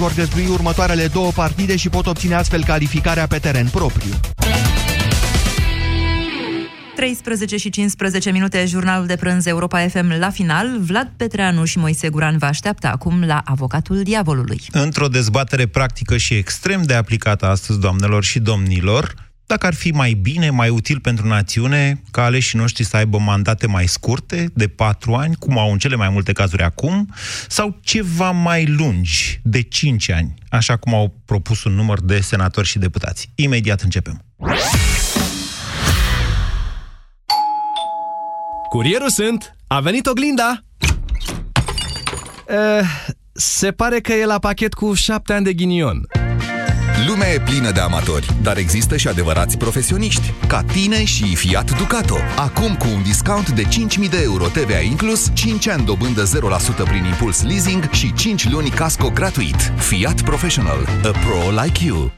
vor găzdui următoarele două partide și pot obține astfel calificarea pe teren propriu. 13 și 15 minute, jurnalul de prânz Europa FM la final. Vlad Petreanu și Moise Guran vă așteaptă acum la Avocatul Diavolului. Într-o dezbatere practică și extrem de aplicată astăzi, doamnelor și domnilor, dacă ar fi mai bine, mai util pentru națiune ca aleșii noștri să aibă mandate mai scurte, de patru ani, cum au în cele mai multe cazuri acum, sau ceva mai lungi, de cinci ani, așa cum au propus un număr de senatori și deputați. Imediat începem. Curierul sunt. A venit oglinda. Uh, se pare că e la pachet cu șapte ani de ghinion. Lumea e plină de amatori, dar există și adevărați profesioniști, ca tine și Fiat Ducato. Acum cu un discount de 5.000 de euro TVA inclus, 5 ani dobândă 0% prin impuls leasing și 5 luni casco gratuit. Fiat Professional. A pro like you.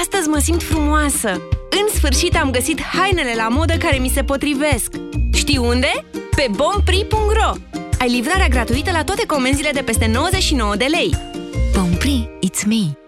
Astăzi mă simt frumoasă. În sfârșit am găsit hainele la modă care mi se potrivesc. Știi unde? Pe bompri.ro Ai livrarea gratuită la toate comenzile de peste 99 de lei. Bompri, it's me.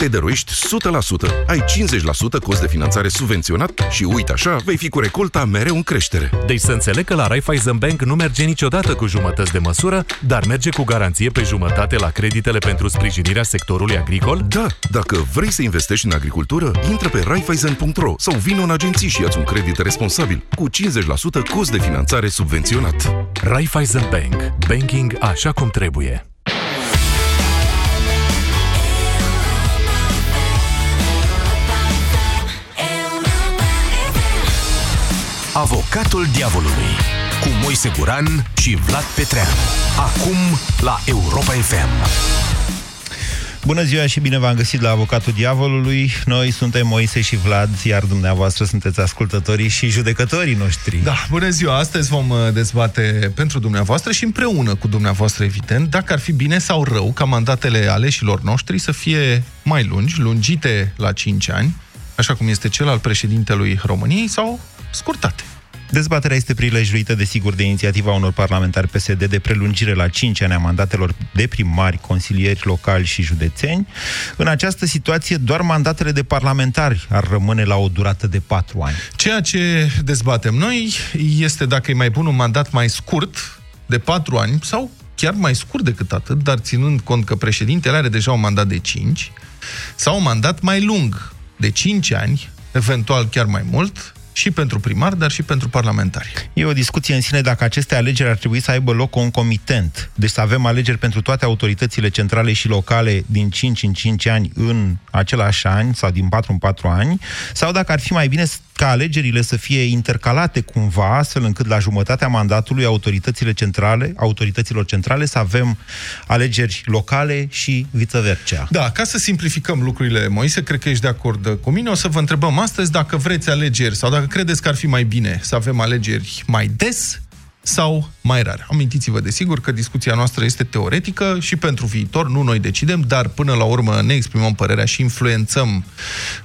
te dăruiești 100%, ai 50% cost de finanțare subvenționat și uite așa, vei fi cu recolta mereu în creștere. Deci să înțeleg că la Raiffeisen Bank nu merge niciodată cu jumătăți de măsură, dar merge cu garanție pe jumătate la creditele pentru sprijinirea sectorului agricol? Da, dacă vrei să investești în agricultură, intră pe raiffeisen.ro sau vină în agenții și ia un credit responsabil cu 50% cost de finanțare subvenționat. Raiffeisen Bank. Banking așa cum trebuie. Avocatul Diavolului cu Moise Guran și Vlad Petreanu. Acum la Europa FM. Bună ziua și bine v-am găsit la Avocatul Diavolului. Noi suntem Moise și Vlad, iar dumneavoastră sunteți ascultătorii și judecătorii noștri. Da, bună ziua! Astăzi vom uh, dezbate pentru dumneavoastră și împreună cu dumneavoastră, evident, dacă ar fi bine sau rău ca mandatele aleșilor noștri să fie mai lungi, lungite la 5 ani, așa cum este cel al președintelui României, sau scurtate. Dezbaterea este prilejuită, desigur, de inițiativa unor parlamentari PSD de prelungire la 5 ani a mandatelor de primari, consilieri locali și județeni. În această situație, doar mandatele de parlamentari ar rămâne la o durată de 4 ani. Ceea ce dezbatem noi este dacă e mai bun un mandat mai scurt, de 4 ani, sau chiar mai scurt decât atât, dar ținând cont că președintele are deja un mandat de 5, sau un mandat mai lung, de 5 ani, eventual chiar mai mult, și pentru primar, dar și pentru parlamentari. E o discuție în sine dacă aceste alegeri ar trebui să aibă loc concomitent. Deci să avem alegeri pentru toate autoritățile centrale și locale din 5 în 5 ani în același an sau din 4 în 4 ani, sau dacă ar fi mai bine ca alegerile să fie intercalate cumva, astfel încât la jumătatea mandatului autoritățile centrale, autorităților centrale să avem alegeri locale și viceversa. Da, ca să simplificăm lucrurile, Moise, cred că ești de acord cu mine. O să vă întrebăm astăzi dacă vreți alegeri sau dacă credeți că ar fi mai bine să avem alegeri mai des sau mai rar. Amintiți-vă, desigur, că discuția noastră este teoretică și pentru viitor, nu noi decidem, dar până la urmă ne exprimăm părerea și influențăm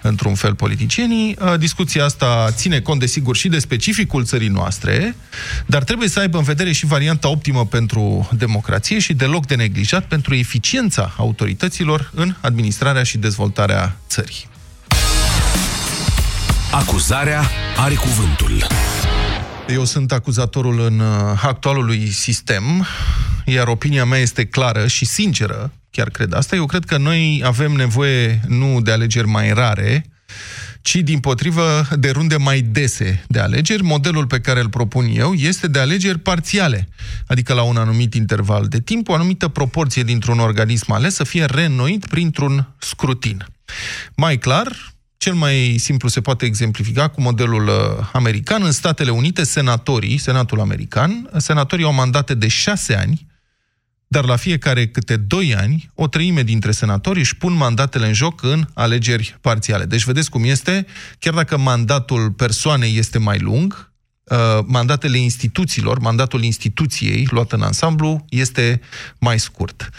într-un fel politicienii. Uh, discuția asta ține cont, desigur, și de specificul țării noastre, dar trebuie să aibă în vedere și varianta optimă pentru democrație și deloc de neglijat pentru eficiența autorităților în administrarea și dezvoltarea țării. Acuzarea are cuvântul. Eu sunt acuzatorul în uh, actualului sistem, iar opinia mea este clară și sinceră, chiar cred asta. Eu cred că noi avem nevoie nu de alegeri mai rare, ci din potrivă de runde mai dese de alegeri. Modelul pe care îl propun eu este de alegeri parțiale, adică la un anumit interval de timp, o anumită proporție dintr-un organism ales să fie reînnoit printr-un scrutin. Mai clar, cel mai simplu se poate exemplifica cu modelul uh, american. În Statele Unite, senatorii, Senatul american, senatorii au mandate de șase ani, dar la fiecare câte doi ani, o treime dintre senatori își pun mandatele în joc în alegeri parțiale. Deci vedeți cum este, chiar dacă mandatul persoanei este mai lung, uh, mandatele instituțiilor, mandatul instituției luat în ansamblu este mai scurt.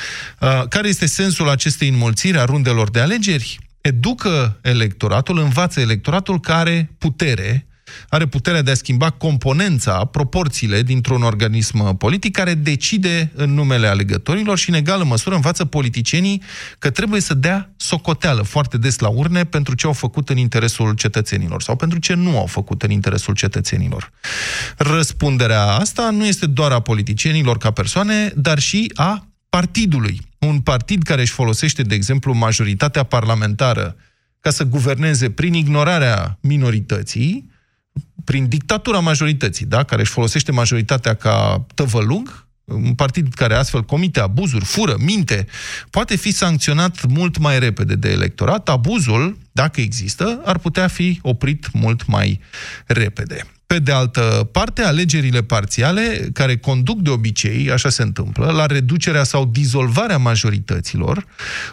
Uh, care este sensul acestei înmulțiri a rundelor de alegeri? Educă electoratul, învață electoratul care putere are puterea de a schimba componența, proporțiile dintr-un organism politic care decide în numele alegătorilor și în egală măsură învață politicienii că trebuie să dea socoteală foarte des la urne pentru ce au făcut în interesul cetățenilor sau pentru ce nu au făcut în interesul cetățenilor. Răspunderea asta nu este doar a politicienilor ca persoane, dar și a partidului. Un partid care își folosește, de exemplu, majoritatea parlamentară ca să guverneze prin ignorarea minorității, prin dictatura majorității, da? care își folosește majoritatea ca tăvălug, un partid care astfel comite abuzuri, fură, minte, poate fi sancționat mult mai repede de electorat. Abuzul, dacă există, ar putea fi oprit mult mai repede. Pe de altă parte, alegerile parțiale, care conduc de obicei, așa se întâmplă, la reducerea sau dizolvarea majorităților,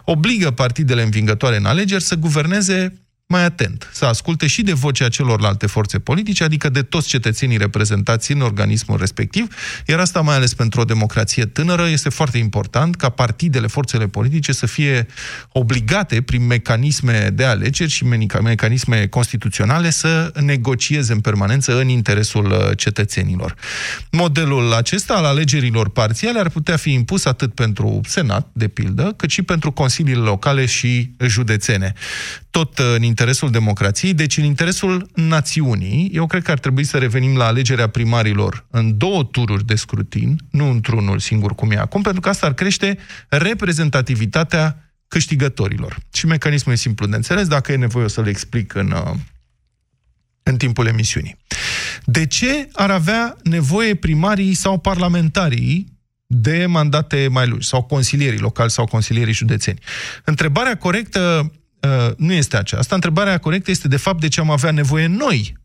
obligă partidele învingătoare în alegeri să guverneze mai atent, să asculte și de vocea celorlalte forțe politice, adică de toți cetățenii reprezentați în organismul respectiv, iar asta mai ales pentru o democrație tânără este foarte important ca partidele, forțele politice să fie obligate prin mecanisme de alegeri și mecanisme constituționale să negocieze în permanență în interesul uh, cetățenilor. Modelul acesta al alegerilor parțiale ar putea fi impus atât pentru Senat, de pildă, cât și pentru consiliile locale și județene. Tot uh, în interesul democrației, deci în interesul națiunii, eu cred că ar trebui să revenim la alegerea primarilor în două tururi de scrutin, nu într-unul singur cum e acum, pentru că asta ar crește reprezentativitatea câștigătorilor. Și mecanismul e simplu de înțeles, dacă e nevoie o să le explic în, uh, în timpul emisiunii. De ce ar avea nevoie primarii sau parlamentarii de mandate mai lungi, sau consilierii locali sau consilierii județeni? Întrebarea corectă Uh, nu este aceasta. Întrebarea corectă este, de fapt, de ce am avea nevoie noi,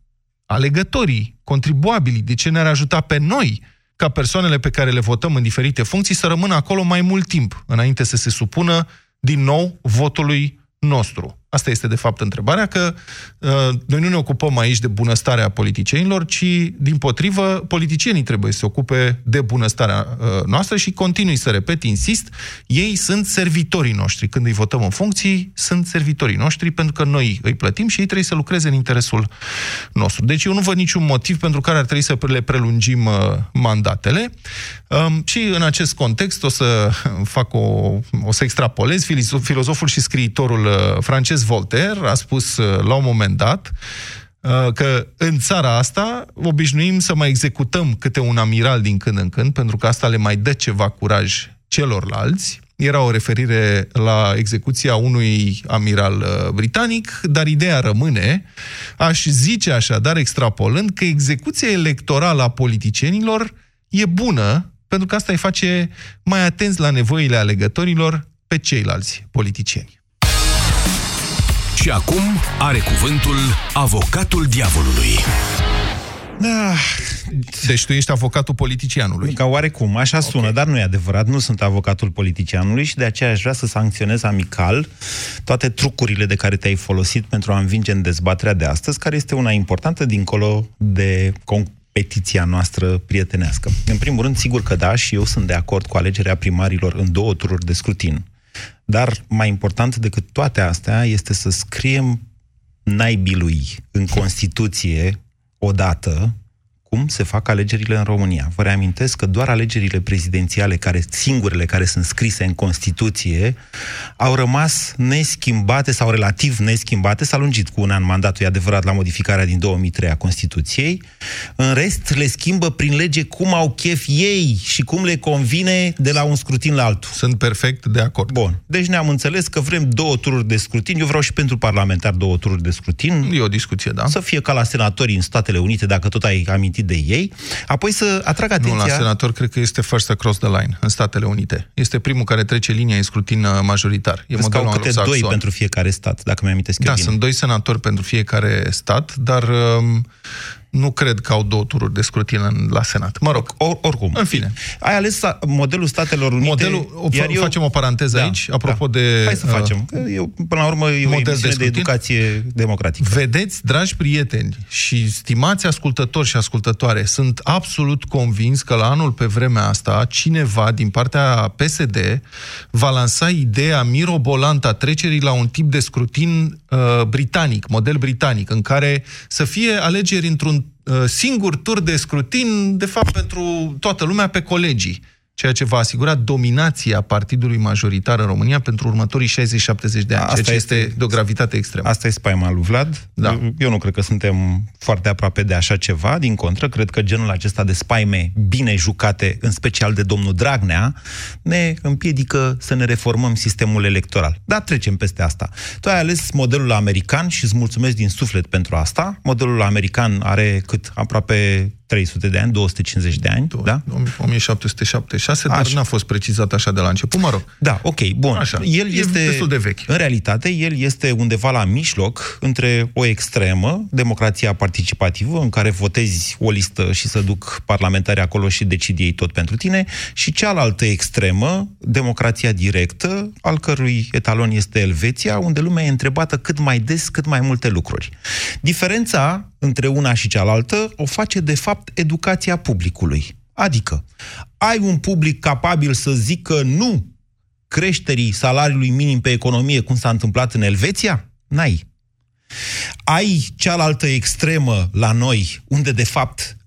alegătorii, contribuabilii, de ce ne-ar ajuta pe noi, ca persoanele pe care le votăm în diferite funcții, să rămână acolo mai mult timp, înainte să se supună din nou votului nostru. Asta este, de fapt, întrebarea, că uh, noi nu ne ocupăm aici de bunăstarea politicienilor, ci, din potrivă, politicienii trebuie să se ocupe de bunăstarea uh, noastră și continui să repet, insist, ei sunt servitorii noștri. Când îi votăm în funcții, sunt servitorii noștri, pentru că noi îi plătim și ei trebuie să lucreze în interesul nostru. Deci eu nu văd niciun motiv pentru care ar trebui să le prelungim uh, mandatele. Um, și în acest context o să fac o, o să extrapolez. Filozoful și scriitorul uh, francez Ernest Voltaire a spus uh, la un moment dat uh, că în țara asta obișnuim să mai executăm câte un amiral din când în când, pentru că asta le mai dă ceva curaj celorlalți. Era o referire la execuția unui amiral uh, britanic, dar ideea rămâne, aș zice așadar, extrapolând, că execuția electorală a politicienilor e bună, pentru că asta îi face mai atenți la nevoile alegătorilor pe ceilalți politicieni. Și acum are cuvântul avocatul diavolului. Da. Deci tu ești avocatul politicianului. Ca oarecum, așa sună, okay. dar nu e adevărat. Nu sunt avocatul politicianului și de aceea aș vrea să sancționez amical toate trucurile de care te-ai folosit pentru a învinge în dezbaterea de astăzi, care este una importantă dincolo de competiția noastră prietenească. În primul rând, sigur că da, și eu sunt de acord cu alegerea primarilor în două tururi de scrutin. Dar mai important decât toate astea este să scriem naibilui în Constituție odată cum se fac alegerile în România. Vă reamintesc că doar alegerile prezidențiale, care singurele care sunt scrise în Constituție, au rămas neschimbate sau relativ neschimbate, s-a lungit cu un an mandatul, e adevărat, la modificarea din 2003 a Constituției. În rest, le schimbă prin lege cum au chef ei și cum le convine de la un scrutin la altul. Sunt perfect de acord. Bun. Deci ne-am înțeles că vrem două tururi de scrutin. Eu vreau și pentru parlamentar două tururi de scrutin. E o discuție, da. Să fie ca la senatorii în Statele Unite, dacă tot ai amintit amintit de ei. Apoi să atrag atenția... Nu, la senator cred că este first across the line în Statele Unite. Este primul care trece linia în scrutin uh, majoritar. E modelul au câte doi pentru fiecare stat, dacă mi-am Da, bine. sunt doi senatori pentru fiecare stat, dar um, nu cred că au două tururi de scrutin în, la Senat. Mă rog, Or, oricum. în fine. Ai ales sta- modelul Statelor Unite. Modelul, o, iar eu... facem o paranteză Da, aici, apropo da. de... Hai să uh, facem. Că Eu, până la urmă, e o model de emisiune de, scrutin? educație democratică. Vedeți, dragi prieteni și stimați ascultători și ascultătoare, sunt absolut convins că la anul pe vremea asta cineva din partea PSD va lansa ideea mirobolantă a trecerii la un tip de scrutin uh, britanic, model britanic, în care să fie alegeri într-un uh, singur tur de scrutin, de fapt pentru toată lumea, pe colegii ceea ce va asigura dominația partidului majoritar în România pentru următorii 60-70 de ani, Asta ceea ce este, este- de o gravitate extremă. Asta e spaima lui Vlad. Da. Eu nu cred că suntem foarte aproape de așa ceva. Din contră, cred că genul acesta de spaime bine jucate, în special de domnul Dragnea, ne împiedică să ne reformăm sistemul electoral. Dar trecem peste asta. Tu ai ales modelul american și îți mulțumesc din suflet pentru asta. Modelul american are cât? Aproape 300 de ani, 250 de ani, da? 1776, dar Așa. n-a fost precizat așa de la început, mă rog. Da, ok, bun. Așa, El e este destul de vechi. În realitate, el este undeva la mijloc între o extremă, democrația participativă, în care votezi o listă și să duc parlamentari acolo și decid ei tot pentru tine, și cealaltă extremă, democrația directă, al cărui etalon este Elveția, unde lumea e întrebată cât mai des, cât mai multe lucruri. Diferența între una și cealaltă o face, de fapt, educația publicului. Adică, ai un public capabil să zică nu creșterii salariului minim pe economie, cum s-a întâmplat în Elveția? N-ai. Ai cealaltă extremă la noi, unde, de fapt,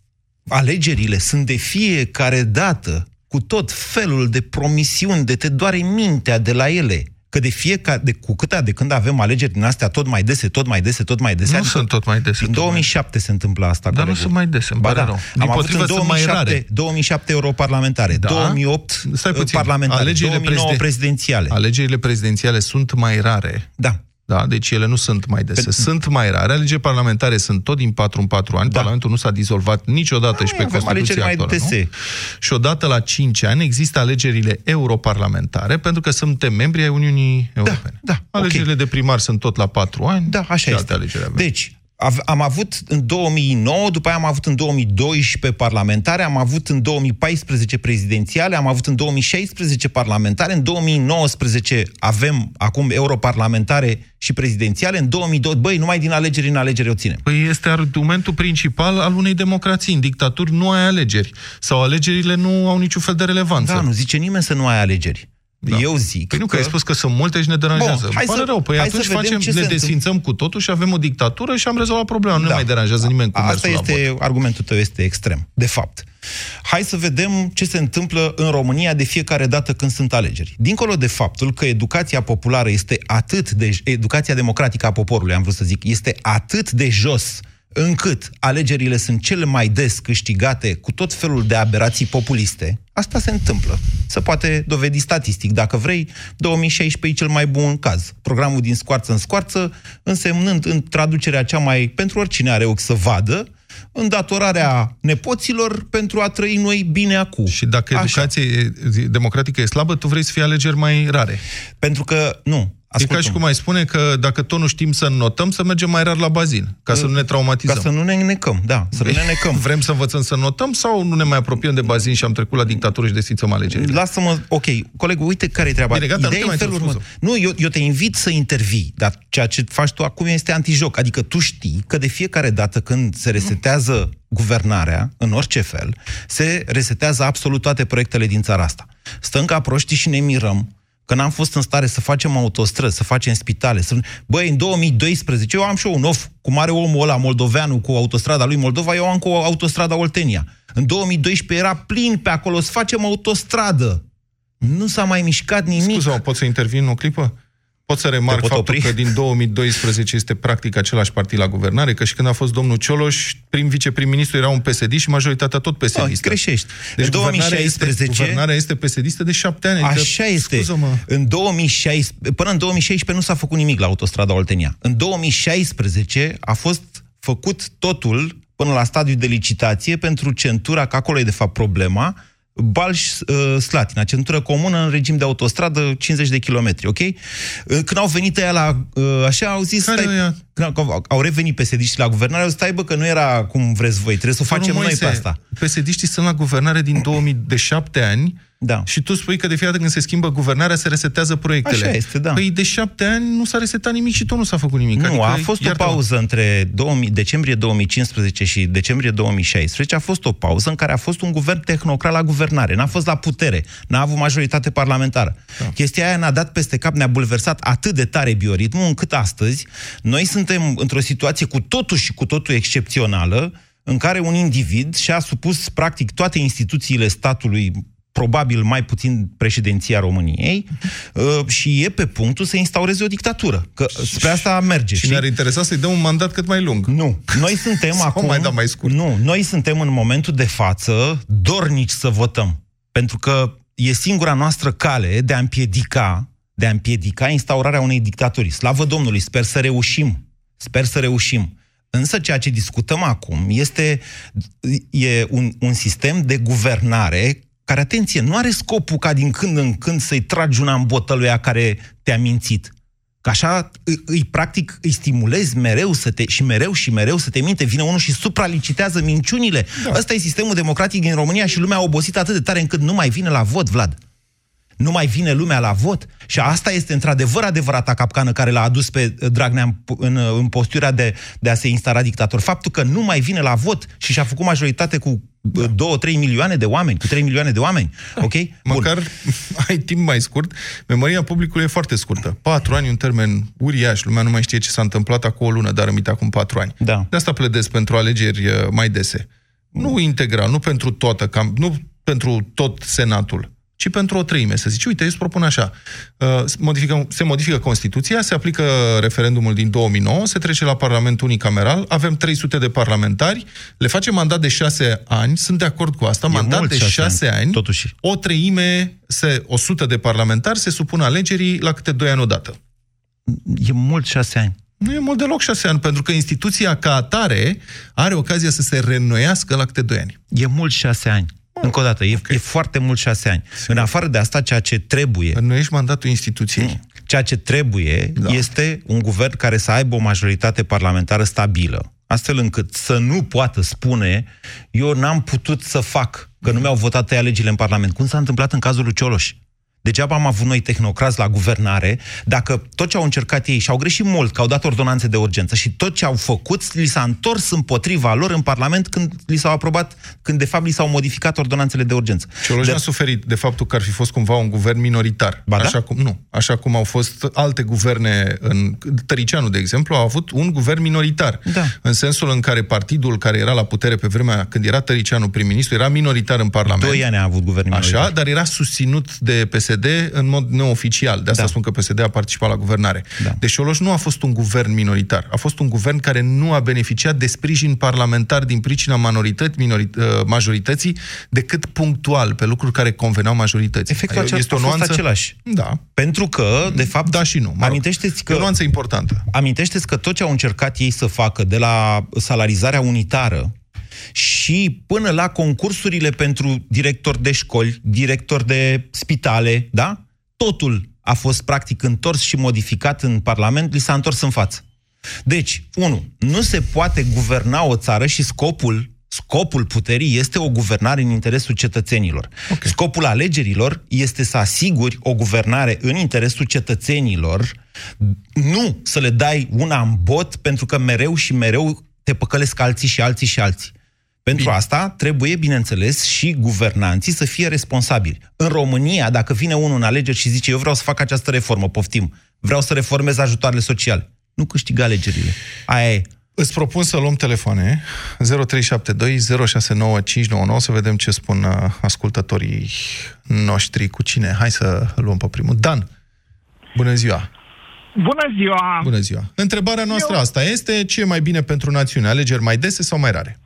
alegerile sunt de fiecare dată cu tot felul de promisiuni, de te doare mintea de la ele. Că de fiecare, de, cu câte de când avem alegeri din astea tot mai dese, tot mai dese, tot mai dese. Nu sunt tot mai dese, În tot mai 2007 se întâmplă asta. Dar nu colegul. sunt mai dese, îmi Ba pare da. rău. Am avut în Dimpotrivă, sunt mai 2007, rare. 2007 europarlamentare, Da. 2008 Stai puțin. parlamentare, Alegerile 2009 preziden- prezidențiale. Alegerile prezidențiale sunt mai rare. Da. Da, deci ele nu sunt mai dese. Sunt mai rare. Alegerile parlamentare sunt tot din 4 în 4 ani. Parlamentul nu s-a dizolvat niciodată și pe avem alegeri Constituția mai actuală, dese. nu? Și odată la 5 ani există alegerile europarlamentare pentru că suntem membri ai Uniunii Europene. Da, Alegerile de primar sunt tot la 4 ani. Da, așa și este. alte alegeri avem. Deci, av- am avut în 2009, după aia am avut în 2012 parlamentare, am avut în 2014 prezidențiale, am avut în 2016 parlamentare, în 2019 avem acum europarlamentare și prezidențiale, în 2002, băi, numai din alegeri în alegeri o ținem. Păi este argumentul principal al unei democrații. În dictaturi nu ai alegeri. Sau alegerile nu au niciun fel de relevanță. Da, nu zice nimeni să nu ai alegeri. Da. Eu zic Păi nu, că ai spus că sunt multe și ne deranjează. Bun, Bun, hai pare să- rău. Păi hai atunci să vedem facem, ce le se întâmplă. desfințăm cu totul și avem o dictatură și am rezolvat problema. Nu ne Da. mai deranjează nimeni cu Asta mersul la este, vot. argumentul tău este extrem, de fapt. Hai să vedem ce se întâmplă în România de fiecare dată când sunt alegeri. Dincolo de faptul că educația populară este atât de... Educația democratică a poporului, am vrut să zic, este atât de jos încât alegerile sunt cele mai des câștigate cu tot felul de aberații populiste, asta se întâmplă. Se poate dovedi statistic. Dacă vrei, 2016 e cel mai bun caz. Programul din scoarță în scoarță, însemnând în traducerea cea mai, pentru oricine are ochi să vadă, îndatorarea nepoților pentru a trăi noi bine acum. Și dacă educația e- democratică e slabă, tu vrei să fie alegeri mai rare. Pentru că, nu, E ca ascultă-mă. și cum ai spune că dacă tot nu știm să notăm, să mergem mai rar la bazin, ca să nu ne traumatizăm. Ca să nu ne necăm, da, să nu ne necăm. Vrem să învățăm să notăm sau nu ne mai apropiem de bazin și am trecut la dictatură și desfințăm alegerile? Lasă-mă, ok, colegul, uite care e treaba. Bine, gata, nu Ideea te mai e în felul întreb, următor. Nu, eu, eu te invit să intervii, dar ceea ce faci tu acum este antijoc. Adică tu știi că de fiecare dată când se resetează guvernarea, în orice fel, se resetează absolut toate proiectele din țara asta. Stăm ca proștii și ne mirăm că n-am fost în stare să facem autostrăzi, să facem spitale. Să... Băi, în 2012, eu am și eu un of, cum are omul ăla moldoveanu cu autostrada lui Moldova, eu am cu autostrada Oltenia. În 2012 era plin pe acolo, să facem autostradă. Nu s-a mai mișcat nimic. Scuze-mă, pot să intervin o clipă? Pot să remarc pot faptul opri? că din 2012 este practic același partid la guvernare, că și când a fost domnul Cioloș, prim viceprim-ministru era un PSD și majoritatea tot PSD. Oh, greșești. Deci în guvernarea 2016... Este, guvernarea este PSD de șapte ani. adică, Așa este. Scuză-mă. În 2016, până în 2016 nu s-a făcut nimic la autostrada Oltenia. În 2016 a fost făcut totul până la stadiul de licitație pentru centura, că acolo e de fapt problema, Balș-Slatina, centură comună în regim de autostradă, 50 de kilometri, ok? Când au venit ăia la, așa, au zis... Care stai, ăia? când au- au revenit psd la guvernare, au zis, stai bă, că nu era cum vreți voi, trebuie să o facem Nu, noi Moise, pe asta. PSD-știi sunt la guvernare din 2000, de șapte ani Da. și tu spui că de fiecare dată când se schimbă guvernarea se resetează proiectele. Așa este, da. Păi de șapte ani nu s-a resetat nimic și tot nu s-a făcut nimic. Nu, Adică, a fost o iartă-mă. pauză între 2000, decembrie 2015 și decembrie 2016. A fost o pauză în care a fost un guvern tehnocrat la guvernare. N-a fost la putere. N-a avut majoritate parlamentară. Da. Chestia aia ne-a dat peste cap, ne-a bulversat atât de tare bioritmul, încât astăzi noi suntem într-o situație cu totul și cu totul excepțională, în care un individ și-a supus practic toate instituțiile statului probabil mai puțin președinția României uh, și e pe punctul să instaureze o dictatură. Că spre asta merge. Și știi? ne-ar interesa să-i dăm un mandat cât mai lung. Nu. Noi suntem Sau acum... mai da mai scurt. Nu. Noi suntem în momentul de față dornici să votăm. Pentru că e singura noastră cale de a împiedica, de a împiedica instaurarea unei dictaturi. Slavă Domnului, sper să reușim. Sper să reușim. Însă ceea ce discutăm acum este e un, un sistem de guvernare care, atenție, nu are scopul ca din când în când să-i tragi una în botă lui ea care te-a mințit. Că așa îi, îi practic îi stimulezi mereu să te, și mereu și mereu să te minte. Vine unul și supralicitează minciunile. Da. Ăsta e sistemul democratic din România și lumea a obosit atât de tare încât nu mai vine la vot, Vlad. Nu mai vine lumea la vot. Și asta este într-adevăr adevărata capcană care l-a adus pe uh, Dragnea în, în, în postura de, de a se instala dictator. Faptul că nu mai vine la vot și și-a făcut majoritate cu 2-3 milioane de oameni, cu 3 milioane de oameni. Ok? Bun. Măcar ai timp mai scurt. Memoria publicului e foarte scurtă. Patru ani, un termen uriaș. Lumea nu mai știe ce s-a întâmplat acum o lună, dar aminte acum patru ani. Da. De asta pledez pentru alegeri uh, mai dese. Nu integral, nu pentru toată, cam, nu pentru tot Senatul, ci pentru o treime. Să zici, uite, eu îți propun așa. Uh, se modifică, se modifică Constituția, se aplică referendumul din 2009, se trece la Parlamentul unicameral, avem 300 de parlamentari, le facem mandat de șase ani, sunt de acord cu asta, E mandat mult de șase șase ani, ani, totuși. o treime, se, 100 de parlamentari se supun alegerii la câte doi ani odată. E mult șase ani. Nu e mult deloc șase ani, pentru că instituția ca atare are ocazia să se reînnoiască la câte doi ani. E mult șase ani. Încă o dată, e, okay. e foarte mult șase ani. În afară de asta, ceea ce trebuie... Nu ești mandatul instituției. Ceea ce trebuie da. este un guvern care să aibă o majoritate parlamentară stabilă, astfel încât să nu poată spune eu n-am putut să fac, că nu mi-au votat ei alegerile în Parlament. Cum s-a întâmplat în cazul lui Cioloș? Degeaba am avut noi tehnocrați la guvernare, dacă tot ce au încercat ei și au greșit mult, că au dat ordonanțe de urgență și tot ce au făcut, li s-a întors împotriva lor în Parlament când li s-au aprobat, când de fapt li s-au modificat ordonanțele de urgență. Cioloș de... a suferit de faptul că ar fi fost cumva un guvern minoritar. Ba da? așa cum, nu, așa cum au fost alte guverne, în Tăricianu, de exemplu, a avut un guvern minoritar. Da. În sensul în care partidul care era la putere pe vremea când era Tăricianu prim-ministru era minoritar în Parlament. Doi ani a avut guvern minoritar. Așa, dar era susținut de PSD în mod neoficial. De asta Da. spun că PSD a participat la guvernare. Da. Deci Cioloș nu a fost un guvern minoritar. A fost un guvern care nu a beneficiat de sprijin parlamentar din pricina minorități, minorit, uh, majorității, decât punctual, pe lucruri care conveneau majorității. Efectul acela Este o a fost nuanță... același. Da. Pentru că, de fapt, Da și nu. Mă rog. amintește-ți că... E o nuanță importantă. Amintește-ți că tot ce au încercat ei să facă, de la salarizarea unitară și până la concursurile pentru directori de școli, directori de spitale, da? Totul a fost practic întors și modificat în Parlament, li s-a întors în față. Deci, unu, nu se poate guverna o țară și scopul Scopul puterii este o guvernare în interesul cetățenilor. Okay. Scopul alegerilor este să asiguri o guvernare în interesul cetățenilor, nu să le dai una în bot pentru că mereu și mereu te păcălesc alții și alții și alții. Pentru Bine. asta trebuie, bineînțeles, și guvernanții să fie responsabili. În România, dacă vine unul în alegeri și zice eu vreau să fac această reformă, poftim, vreau să reformez ajutoarele sociale, nu câștigă alegerile. Aia e. Îți propun să luăm telefoane 0372 069599 să vedem ce spun uh, ascultătorii noștri cu cine. Hai să luăm pe primul. Dan, bună ziua! Bună ziua! Bună ziua! Întrebarea noastră Eu... asta este ce e mai bine pentru națiune? Alegeri mai dese sau mai rare?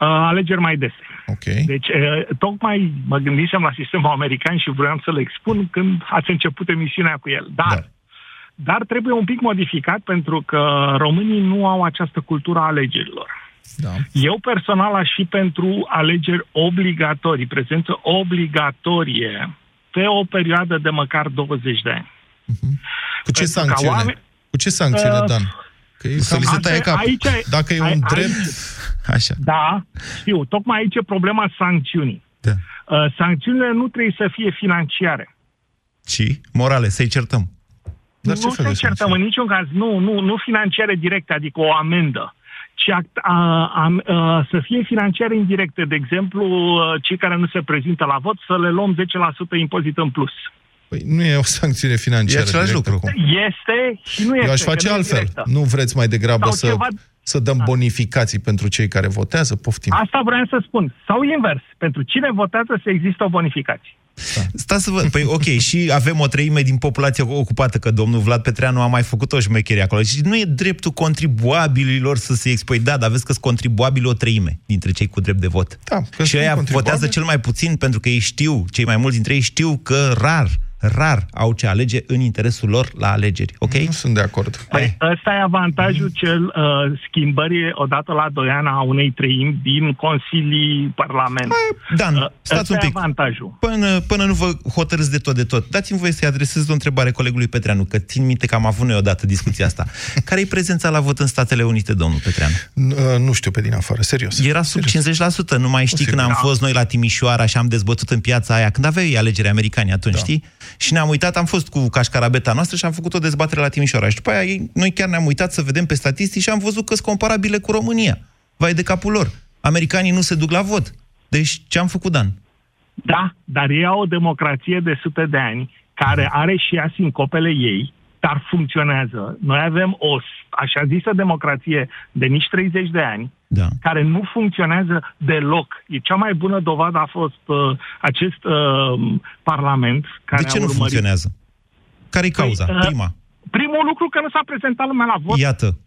Uh, alegeri mai dese. Ok. Deci, uh, tocmai mă gândisem la sistemul american și vreau să-l expun când ați început emisiunea cu el. Dar, da. dar trebuie un pic modificat pentru că românii nu au această cultură a alegerilor. Da. Eu personal aș fi pentru alegeri obligatorii, prezență obligatorie pe o perioadă de măcar 20 de ani. Cu ce Pentru ca sancțiune? oameni- Cu ce sancțiune, Uh, Dan? Că e Să cam- li se Asta taie e- capul. aici e- Dacă e ai- un aici- drept... Așa. Da, știu. Tocmai aici e problema sancțiunii. Da. Uh, sancțiunile nu trebuie să fie financiare. Ci, morale, să-i certăm. Dar ce nu fel se de certăm sancțiuni? în niciun caz, nu, nu, nu financiare directe, adică o amendă, ci a, a, a, a, să fie financiare indirecte. De exemplu, uh, cei care nu se prezintă la vot să le luăm 10% impozit în plus. Păi nu e o sancțiune financiară. E același directă lucru. acum. Este și nu este. Eu aș că face nu e altfel. directă. Nu vreți mai degrabă Sau să, ceva- să dăm bonificații pentru cei care votează? Poftim. Asta vreau să spun. Sau invers. Pentru cine votează să există o bonificație. Stați să văd. Păi ok, și avem o treime din populație ocupată, că domnul Vlad Petreanu a mai făcut o șmecherie acolo. Și nu e dreptul contribuabililor să se expui. Da, dar vezi că sunt contribuabili o treime dintre cei cu drept de vot. Da, că și sunt aia contribuabili. votează cel mai puțin pentru că ei știu, cei mai mulți dintre ei știu că rar, rar au ce alege în interesul lor la alegeri. Ok? Nu sunt de acord. Păi ăsta e avantajul cel uh, schimbării odată la doi ani a unei treimi din Consilii Parlament. Dan, Uh, stați ăsta un e pic. avantajul. Până, până nu vă hotărâți de tot de tot, dați-mi voie să-i adresez o întrebare colegului Petreanu, că țin minte că am avut noi odată discuția asta. Care e prezența la vot în Statele Unite, domnul Petreanu? N- uh, Nu știu pe din afară, serios. Era sub 50%, nu mai știi când am Da. fost noi la Timișoara și am dezbătut în piața aia, când aveai alegeri americani atunci, da. știi? Și ne-am uitat, am fost cu cașcarabeta noastră și am făcut o dezbatere la Timișoara. Și după aia ei- noi chiar ne-am uitat să vedem pe statistici și am văzut că sunt comparabile cu România. Vai de capul lor. Americanii nu se duc la vot. Deci ce am făcut, Dan? Da, dar ei au o democrație de sute de ani, care are și ea sincopele ei, dar funcționează. Noi avem o s- așa zisă democrație de nici 30 de ani, Da. care nu funcționează deloc. E cea mai bună dovadă a fost uh, acest uh, parlament care De ce a nu urmărit. funcționează? Care-i cauza? uh, Prima. Primul lucru că nu s-a prezentat lumea la vot. Iată.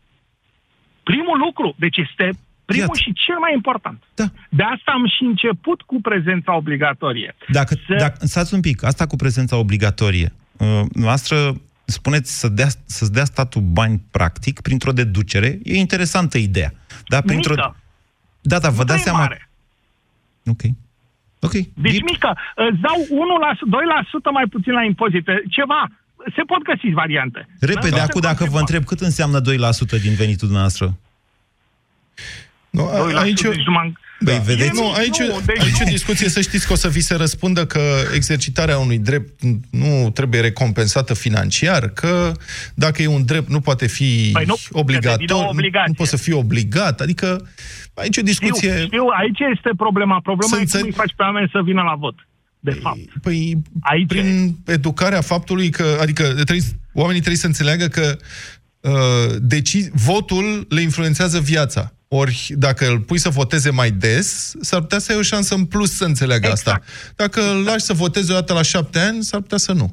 Primul lucru. Deci este primul Iată. și cel mai important. Da. De asta am și început cu prezența obligatorie. Dacă, Să- dacă, stați un pic, asta cu prezența obligatorie. Uh, noastră spuneți să dea, să-ți dea statul bani practic printr-o deducere. E interesantă ideea. Dar printr-o... Mică. Da, da, vă Nu dați e seama... mare. Ok. Ok. Deci E- mică. Îți dau 1%, 2% mai puțin la impozite. Ceva. Se pot găsi variante. Repede, Dar nu acum se dacă vă contribuă. întreb, cât înseamnă 2% din venitul dumneavoastră? Nu, a- 2%, aici, deci nu m-am- Păi, da. vedeți? Nu, aici, Nu, deci aici nu. e discuție, să știți că o să vi se răspundă că exercitarea unui drept nu trebuie recompensată financiar, că dacă e un drept nu poate fi Păi nu, că devine obligatoriu, o nu, obligație. nu poate să fie obligat, adică aici e o discuție... Știu, știu, aici este problema. Problema Să e cum înțeleg- îi faci pe oameni să vină la vot. De fapt. Păi, Aici prin educarea faptului că, adică trebuie, oamenii trebuie să înțeleagă că uh, deci, votul le influențează viața. Ori dacă îl pui să voteze mai des, s-ar putea să ai o șansă în plus să înțeleagă Exact. asta. Dacă îl lași să voteze o dată la șapte ani, s-ar putea să nu.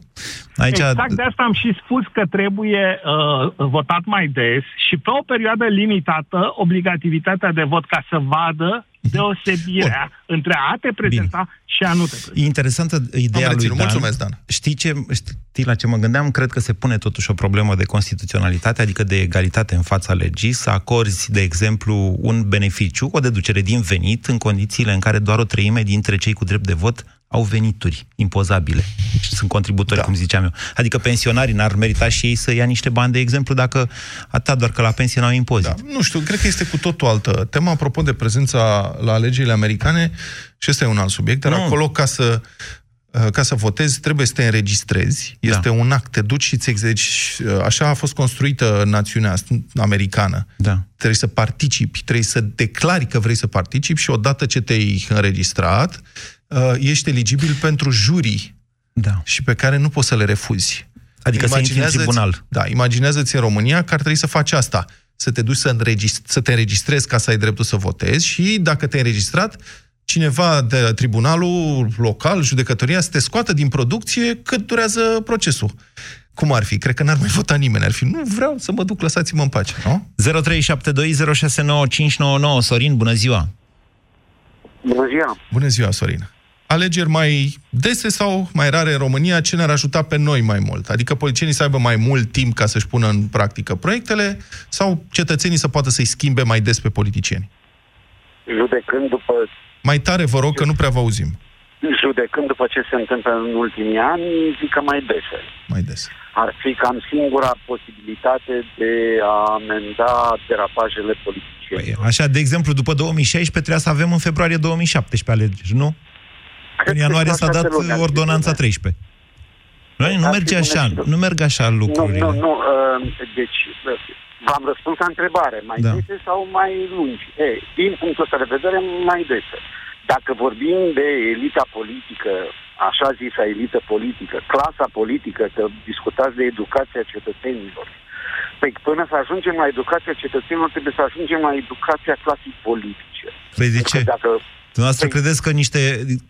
Aici, Exact de asta am și spus că trebuie uh, votat mai des și pe o perioadă limitată obligativitatea de vot ca să vadă deosebirea între a te prezenta și a nu te prezenta. E interesantă ideea Am lui reținut. Dan. Mulțumesc, Dan. Știi, ce, știi la ce mă gândeam? Cred că se pune totuși o problemă de constituționalitate, adică de egalitate în fața legii, să acorzi, de exemplu, un beneficiu, o deducere din venit, în condițiile în care doar o treime dintre cei cu drept de vot au venituri impozabile. Și sunt contributori, da. cum ziceam eu. Adică pensionarii n-ar merita și ei să ia niște bani, de exemplu, dacă atât doar că la pensie n-au impozit. Da, nu știu, cred că este cu totul altă temă. Apropo de prezența la alegerile americane, și ăsta e un alt subiect, dar Nu. acolo ca să uh, ca să votezi, trebuie să te înregistrezi. Este Da. un act, te duci și îți exerci. uh, Așa a fost construită națiunea americană. Da. Trebuie să participi, trebuie să declari că vrei să participi și odată ce te-ai înregistrat, uh, ești eligibil pentru jurii Da. și pe care nu poți să le refuzi. Adică să intri în Imaginează-ți- tribunal. Da, imaginează-ți în România că ar trebui să faci asta. Să te duci să, înregist- să te înregistrezi ca să ai dreptul să votezi și dacă te-ai înregistrat, cineva de la tribunalul local, judecătoria, să te scoată din producție cât durează procesul. Cum ar fi? Cred că n-ar mai vota nimeni. Ar fi, nu vreau să mă duc, lăsați-mă în pace, nu? 0372069599 Sorin, bună ziua! Bună ziua! Bună ziua, Sorin. Alegeri mai dese sau mai rare în România, ce ne-ar ajuta pe noi mai mult? Adică politicienii să aibă mai mult timp ca să-și pună în practică proiectele sau cetățenii să poată să-i schimbe mai des pe politicieni? Judecând după, Mai tare vă rog că nu prea vă auzim. judecând după ce se întâmplă în ultimii ani, zic că mai dese. Mai des. Ar fi cam singura posibilitate de a amenda derapajele politicienilor. Păi, Așa, de exemplu, după 2016 trebuia să avem în februarie 2017 alegeri, nu? Cred În că ianuarie așa s-a dat toată lumea ar fi ordonanța bune. 13. Noi, nu Ar fi merge bune așa, și tot. nu merg așa Nu, lucrurile. nu, nu. uh, Deci, uh, v-am răspuns la întrebare. Mai Da. dese sau mai lungi? Ei, din punctul ăsta de vedere, mai dese. Dacă vorbim de elita politică, așa zisa elită politică, clasa politică, că discutați de educația cetățenilor, Păi până să ajungem la educația cetățenilor, trebuie să ajungem la educația clasei politice. Păi de Pentru ce? că Dacă Dumneavoastră Păi- credeți că niște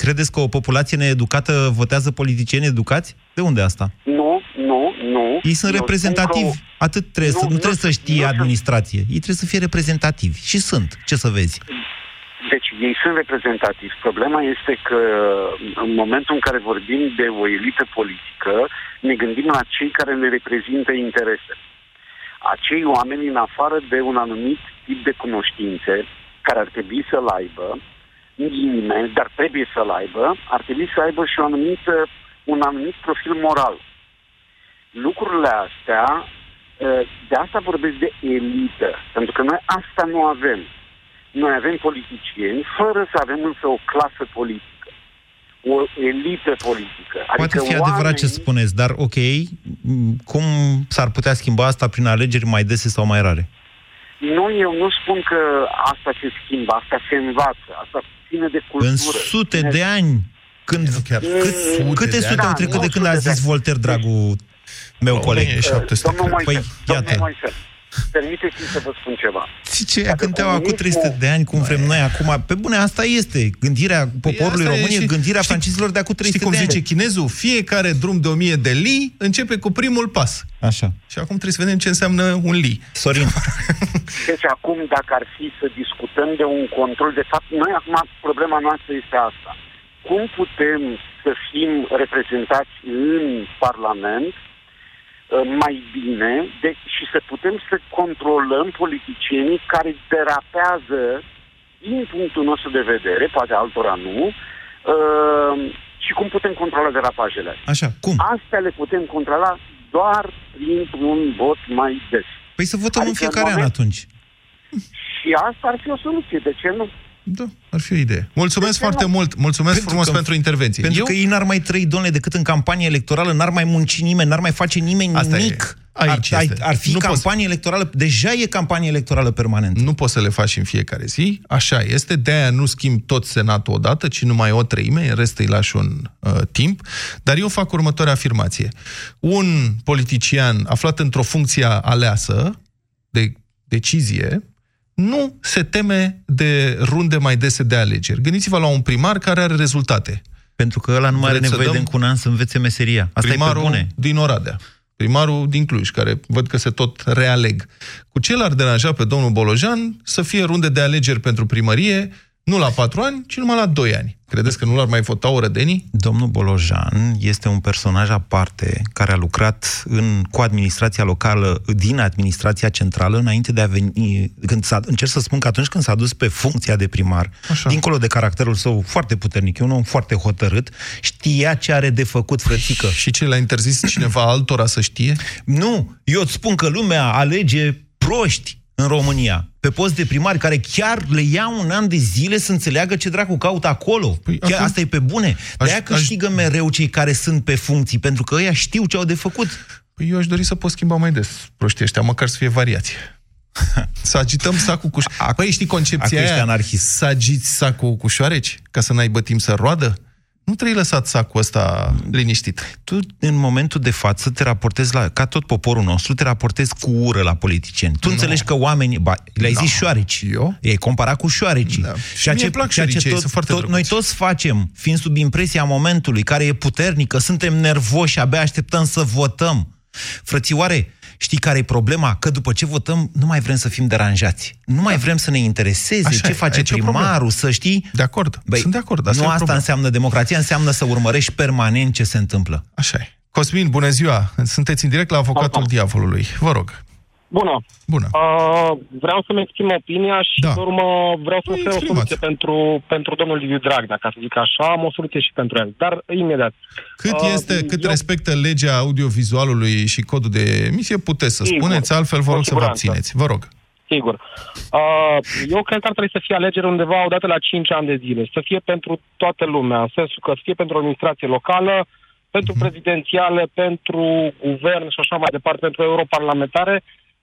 credeți că o populație needucată votează politicieni educați? De unde asta? nu, nu, nu. Ei sunt Eu reprezentativi. spun că Atât trebuie Nu, să, nu nu trebuie să sunt- știe nu sunt- administrație. Ei trebuie să fie reprezentativi. Și sunt. Ce să vezi? Deci ei sunt reprezentativi. Problema este că în momentul în care vorbim de o elită politică, ne gândim la cei care ne reprezintă interese. Acei oameni în afară de un anumit tip de cunoștințe care ar trebui să-l aibă, în ghinime, dar trebuie să-l aibă, ar trebui să aibă și un anumit, un anumit profil moral. Lucrurile astea, eh, de asta vorbesc de elită, pentru că noi asta nu avem. Noi avem politicieni, fără să avem însă o clasă politică, o elită politică. Poate fi oamenii- adevărat ce spuneți, dar ok, m, cum s-ar putea schimba asta prin alegeri mai dese sau mai rare? Nu, eu nu spun că asta se schimbă, asta se învață, asta ține de cultură. În sute ține- de ani, când, chiar cât, sute câte de sute ani. au trecut Da, de când nu a sute de zis ani. Voltaire, dragul meu coleg? e 700, Domnul cred. Moise, Păi, domnul iată. Moise, permiteți-mi să vă spun ceva. Ce ea Dacă cânteau acum comunismul- 300 de ani, cum vrem noi acum. Pe bune, asta este. Gândirea poporului Păi asta e român e și- gândirea știi- francezilor de acum 300 Știi cum de ani. zice chinezul? Fiecare drum de 1000 de li începe cu primul pas. Așa. Și acum trebuie să vedem ce înseamnă un li. Sorin. Deci acum, dacă ar fi să discutăm de un control, de fapt, noi acum problema noastră este asta. Cum putem să fim reprezentați în Parlament uh, mai bine de, și să putem să controlăm politicienii care derapează din punctul nostru de vedere, poate altora nu, uh, și cum putem controla derapajele astea. Așa, cum? Astea le putem controla doar printr-un vot mai des. Păi să votăm Adică în fiecare în an moment- atunci. Și asta ar fi o soluție, de ce nu? Da, ar fi o idee. Mulțumesc De ce foarte nu? mult. Mulțumesc Pentru frumos că- pentru intervenție. Pentru Eu? că ei n-ar mai trăi, domnule, decât în campanie electorală, n-ar mai munci nimeni, n-ar mai face nimeni Asta e. nimic. Aici ar, este. ar fi Nu poți- campanie electorală, deja e campanie electorală permanentă. Nu poți să le faci în fiecare zi, așa este, de-aia nu schimb tot senatul odată, ci numai o treime, în rest îi lași un uh, timp, dar eu fac următoarea afirmație. Un politician aflat într-o funcție aleasă de decizie, nu se teme de runde mai dese de alegeri. Gândiți-vă la un primar care are rezultate. Pentru că ăla nu mai are Vreți să nevoie de dăm încă un an să învețe meseria. Asta primarul e pe bune. din Oradea, primarul din Cluj, care văd că se tot realeg. Cu ce l-ar deranja pe domnul Bolojan să fie runde de alegeri pentru primărie, nu la patru ani, ci numai la doi ani? Credeți că nu l-ar mai vota orădenii? Domnul Bolojan este un personaj aparte care a lucrat în, cu administrația locală din administrația centrală înainte de a veni... Când s-a, încerc să spun că atunci când s-a dus pe funcția de primar, Așa. dincolo de caracterul său foarte puternic, e un om foarte hotărât, știa ce are de făcut, frățică. Și ce, l-a interzis cineva altora să știe? Nu, eu îți spun că lumea alege proști în România, pe post de primari, care chiar le ia un an de zile să înțeleagă ce dracu caută acolo. Păi, Păi, chiar atunci- asta e pe bune. De-aia aș- câștigă mereu cei care sunt pe funcții, pentru că ăia știu ce au de făcut. Păi eu aș dori să pot schimba mai des proștii ăștia, măcar să fie variație. Să agităm sacul cu... Ac- Păi știi concepția acum ești aia? anarhist. Să agiți sacul cu șoareci? Ca să n-aibă timp să roadă? Nu trebuie lăsat sacul ăsta liniștit. Tu, în momentul de față, te raportezi la, ca tot poporul nostru, te raportezi cu ură la politicieni. Tu înțelegi că oamenii, ba, le-ai No. zis șoareci. Eu? I-ai comparat cu șoarecii. Da. Și mie îmi plac șoaricii, ei tot, sunt foarte tot, noi drăguți. toți facem, fiind sub impresia momentului, care e puternică, suntem nervoși, abia așteptăm să votăm. Frățioare, știi care e problema? Că după ce votăm, nu mai vrem să fim deranjați. Nu mai vrem să ne intereseze Așa ce e, face aici e o problemă. primarul, să știi. De acord, sunt de acord. Asta nu e o asta problemă. înseamnă democrația, înseamnă să urmărești permanent ce se întâmplă. Așa e. Cosmin, bună ziua! Sunteți în direct la Avocatul Diavolului. Vă rog. Bună. Bună. Uh, vreau să-mi exprim opinia și, da. pe urmă, vreau să Păi, ofer o exprimați. soluție pentru, pentru domnul Liviu Dragnea, ca să zic așa. Am o soluție și pentru el, dar imediat. Cât, Uh, este, cât eu- respectă legea audiovizualului și codul de emisie, puteți să Sigur, spuneți, altfel vă cu rog să vă siguranță. abțineți. Vă rog. Sigur. Uh, eu cred că ar trebui să fie alegeri undeva odată la 5 ani de zile. Să fie pentru toată lumea, în sensul că să fie pentru o administrație locală, pentru Mhm. prezidențiale, pentru guvern și așa mai departe, pentru europarlamentare.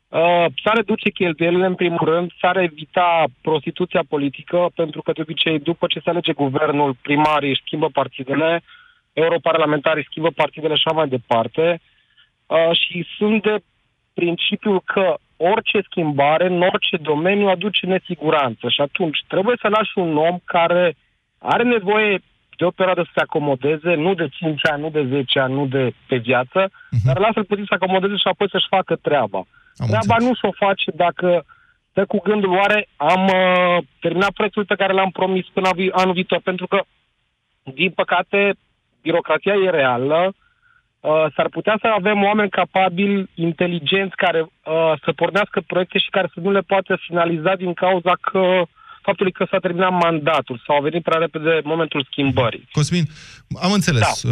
Uh, s-ar reduce cheltuielile, în primul rând, s-ar evita prostituția politică, pentru că, de obicei, după ce se alege guvernul, primarii își schimbă partidele, europarlamentarii schimbă partidele și așa mai departe. Uh, și sunt de principiul că orice schimbare în orice domeniu aduce nesiguranță și atunci trebuie să lași un om care are nevoie de o perioadă să se acomodeze, nu de 5 ani, nu de 10 ani, nu de pe viață, uh-huh. dar lasă-l puțin să acomodeze și apoi să-și facă treaba. Am treaba nu și-o face dacă stă cu gândul, oare am uh, terminat proiectul pe care l-am promis până vi- anul viitor, pentru că, din păcate, birocrația e reală, uh, s-ar putea să avem oameni capabili, inteligenți, care uh, să pornească proiecte și care să nu le poată finaliza din cauza că faptului că s-a terminat mandatul sau a venit prea repede momentul schimbării. Cosmin, am înțeles. Da.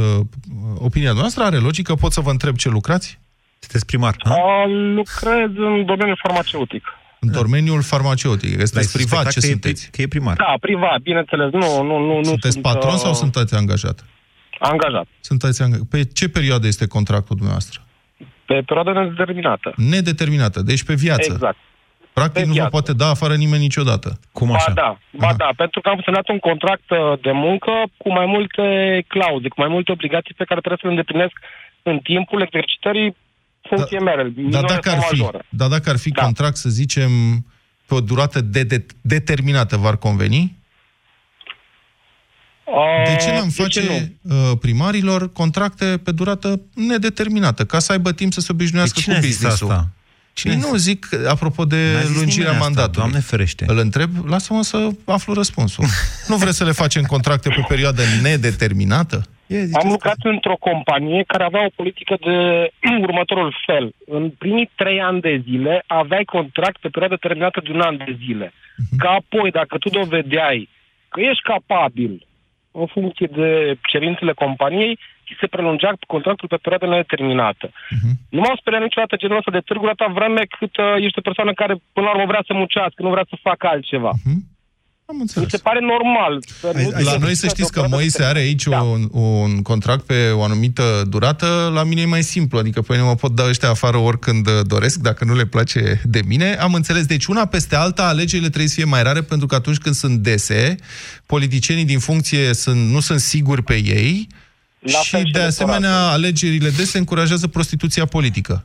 Opinia noastră are logică. Pot să vă întreb ce lucrați? Sunteți primar, Uh, lucrez în domeniul farmaceutic. În domeniul farmaceutic. Sunteți privat, ce că e, sunteți? Că e primar. Da, privat, bineînțeles. Nu, nu, nu. nu Sunteți sunt, patron uh, sau sunteți angajat? Angajat. Sunteți angajat. Pe ce perioadă este contractul dumneavoastră? Pe perioadă nedeterminată. Nedeterminată, deci pe viață. Exact. Practic Pe nu vă viață. poate da afară nimeni niciodată. Cum Ba da, ba da, pentru că am semnat un contract uh, de muncă cu mai multe clauze, cu mai multe obligații pe care trebuie să le îndeplinesc în timpul exercitării funcției mele, Dar minore dacă sau ar fi, majore. dar dacă ar fi da. contract, să zicem, pe o durată de, de, determinată, v-ar conveni? De ce n-am de ce face uh, primarilor contracte pe durată nedeterminată, ca să aibă timp să se obișnuiască Păi cine cu a zis business-ul? asta? Cine Cine a nu, zic, apropo de N-a zis lungirea nimeni asta, mandatului. Doamne ferește. Îl întreb, lasă-mă să aflu răspunsul. nu vreți să le facem contracte pe perioadă nedeterminată? Am lucrat într-o companie care avea o politică de următorul fel. În primii trei ani de zile aveai contract pe perioadă terminată de un an de zile. Mhm. Ca apoi, dacă tu dovedeai că ești capabil în funcție de cerințele companiei, ți se prelungea contractul pe perioadă nedeterminată. Mhm. Nu m-am speriat niciodată genul ăsta de târguri atâta vreme cât uh, ești o persoană care până la urmă vrea să muncească, nu vrea să facă altceva. Mhm. Am Mi se pare normal. Să nu- La noi să știți că Moise are aici da. un, un contract pe o anumită durată, la mine e mai simplu, adică pe mine mă pot da ăștia afară oricând uh, doresc, dacă nu le place de mine. Am înțeles, deci una peste alta, alegerile trebuie să fie mai rare, pentru că atunci când sunt dese, politicienii din funcție sunt, nu sunt siguri pe ei La și, fel și de asemenea, electoratul. alegerile dese încurajează prostituția politică.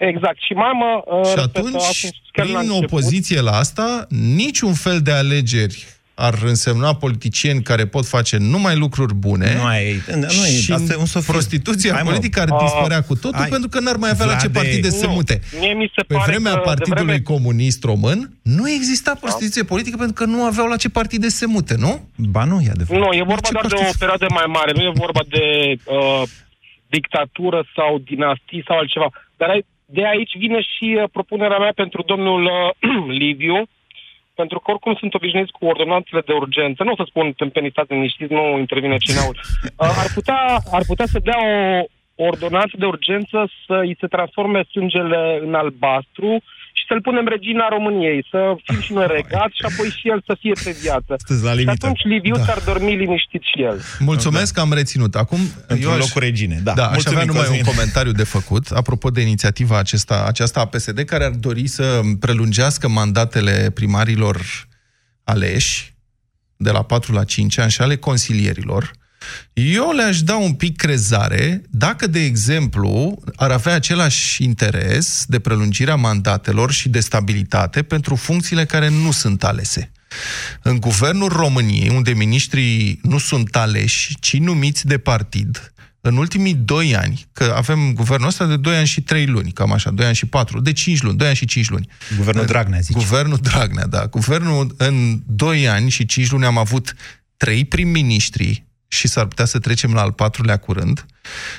Exact. Și mai mă... Uh, Și repet, atunci, atunci, chiar la prin început, opoziție la asta, niciun fel de alegeri ar însemna politicieni care pot face numai lucruri bune Nu e- nu e- și asta e un sofism. prostituția Hai, mă. politică ar Ah, dispărea cu totul hai. pentru că n-ar mai avea la ce Vlade. partide să se Nu. mute. Mie mi se Pe pare vremea că de Partidului vreme- Comunist Român nu exista prostituție politică pentru că nu aveau la ce partide să se mute, nu? Ba nu, e adevărat. Nu, e vorba Ce doar de o partid? perioadă mai mare, nu e vorba de uh, dictatură sau dinastii sau altceva. Dar ai- de aici vine și uh, propunerea mea pentru domnul uh, Liviu, pentru că oricum sunt obișnuiți cu ordonanțele de urgență. Nu o să spun tâmpenii stați liniștiți, nu intervine cine aud. Uh, ar, putea, ar putea să dea o ordonanță de urgență să îi se transforme sângele în albastru și să-l punem regina României, să fim și noi regați și apoi și el să fie pe viață. Sunteți la și limită. atunci Liviu Da. s-ar dormi liniștit și el. Mulțumesc că am reținut. Acum, Într-un eu aș, loc cu regine. Da, da, aș Mulțumim, avea numai Cosmin. un comentariu de făcut, apropo de inițiativa acesta, aceasta a PSD, care ar dori să prelungească mandatele primarilor aleși de la 4 la 5 ani și ale consilierilor. Eu le-aș da un pic crezare dacă, de exemplu, ar avea același interes de prelungirea mandatelor și de stabilitate pentru funcțiile care nu sunt alese. În guvernul României, unde miniștrii nu sunt aleși, ci numiți de partid, în ultimii doi ani, că avem guvernul ăsta de 2 ani și 3 luni, cam așa, 2 ani și 4, de 5 luni, 2 ani și 5 luni. Guvernul Dragnea, zici. Guvernul Dragnea, da. Guvernul în 2 ani și 5 luni am avut 3 prim-ministri și s-ar putea să trecem la al patrulea curând,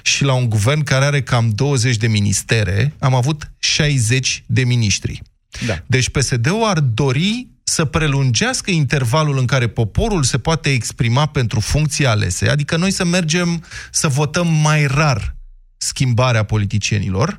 și la un guvern care are cam 20 de ministere, am avut 60 de miniștri. Da. Deci PSD-ul ar dori să prelungească intervalul în care poporul se poate exprima pentru funcții alese, adică noi să mergem să votăm mai rar schimbarea politicienilor,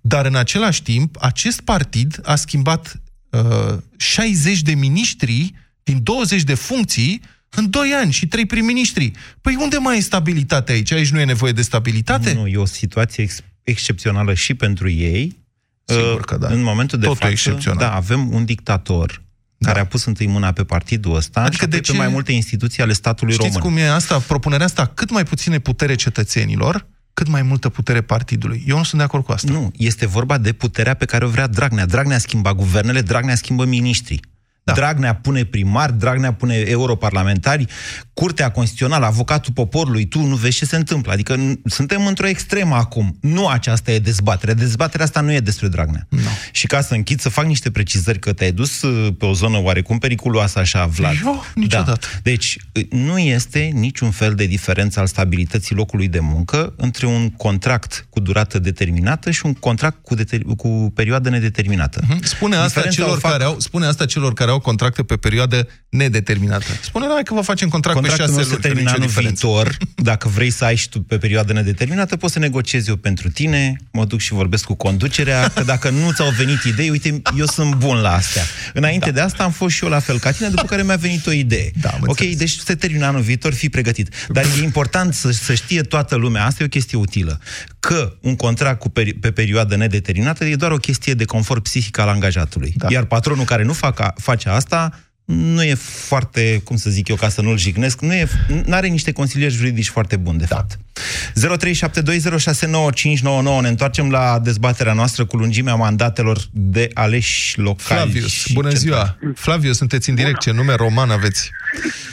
dar în același timp acest partid a schimbat uh, 60 de miniștri din 20 de funcții în 2 ani și 3 prim-ministri. Păi unde mai e stabilitate aici? Aici nu e nevoie de stabilitate? Nu, e o situație ex- excepțională și pentru ei. Sigur că da. În momentul de Totul față, excepțional. da, avem un dictator care a pus întâi mâna pe partidul ăsta Adică și apoi de pe ce- mai multe instituții ale statului Știți român. cum e asta? Propunerea asta, cât mai puține putere cetățenilor, cât mai multă putere partidului. Eu nu sunt de acord cu asta. Nu, este vorba de puterea pe care o vrea Dragnea. Dragnea schimba guvernele, Dragnea schimbă miniștrii. Da. Dragnea pune primari, Dragnea pune europarlamentari, Curtea Constituțională, avocatul poporului, tu nu vezi ce se întâmplă. Adică n- suntem într-o extremă acum. Nu aceasta e dezbaterea. Dezbaterea asta nu e despre Dragnea. No. Și ca să închid, să fac niște precizări, că te-ai dus uh, pe o zonă oarecum periculoasă așa, Vlad. Eu? Niciodată. Da. Deci, uh, nu este niciun fel de diferență al stabilității locului de muncă între un contract cu durată determinată și un contract cu, deter- cu perioadă nedeterminată. Mhm. Spune asta, Diferența celor o fac- care au, spune asta celor care au contracte pe perioadă nedeterminată. Spune la că vă facem contract Contractul pe meu șase se luni, termină fără nicio anul diferență. viitor. Dacă vrei să ai și tu pe perioadă nedeterminată, poți să negociezi eu pentru tine, mă duc și vorbesc cu conducerea, că dacă nu ți-au venit idei, uite, eu sunt bun la astea. Înainte da. de asta am fost și eu la fel ca tine, după care mi-a venit o idee. Da, am ok, înțeles. deci se termină anul viitor, fii pregătit. Dar e important să, să știe toată lumea, asta e o chestie utilă, că un contract cu peri- pe perioadă nedeterminată e doar o chestie de confort psihic al angajatului. Da. Iar patronul care nu fac, face asta, nu e foarte, cum să zic eu, ca să nu-l jignesc, nu e, are niște consilieri juridici foarte buni, de da. fapt. 0372069599 ne întoarcem la dezbaterea noastră cu lungimea mandatelor de aleși locali. Flavius, și bună centrali. ziua! Flavius, sunteți în direct, ce nume roman aveți?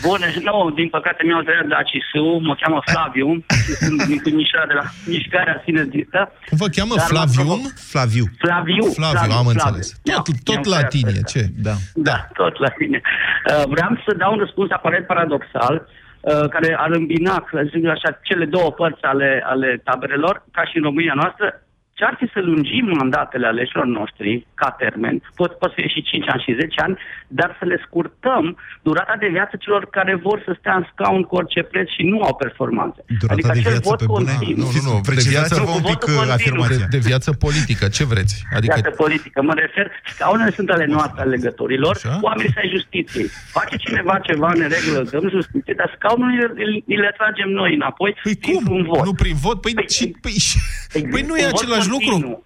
Bună, nu, din păcate mi-au tăiat Dacisu, mă cheamă Flaviu, și sunt din Timișoara de la mișcarea sinergistă. Cum vă cheamă? Dar m-am Flavium? Flaviu. Flaviu. Flaviu, am înțeles. Da, Tot, tot mi-am latinie, tăiat ce? Da. Da, tot la mine. Uh, vreau să dau un răspuns aparent paradoxal, uh, care ar îmbina, să zic așa, cele două părți ale, ale taberelor, ca și în România noastră, ce ar fi să lungim mandatele aleșilor noștri ca termen, pot, pot fi și 5 ani și 10 ani, dar să le scurtăm durata de viață celor care vor să stea în scaun cu orice preț și nu au performanțe. Durata adică de acel viață vot pe bune? continuu. Nu, nu, nu. De viață, Nu, cu votul continuu. de, de viață politică, ce vreți? Adică... Adică Viață politică. Mă refer, scaunele sunt ale noastre, ale legătorilor, oamenii să ai justiției. Face cineva ceva în regulă, dăm justiție, dar scaunul ni le tragem noi înapoi păi cum? un vot. Nu prin vot? Păi, păi, și, păi, păi nu e un vot același lucru. continuu.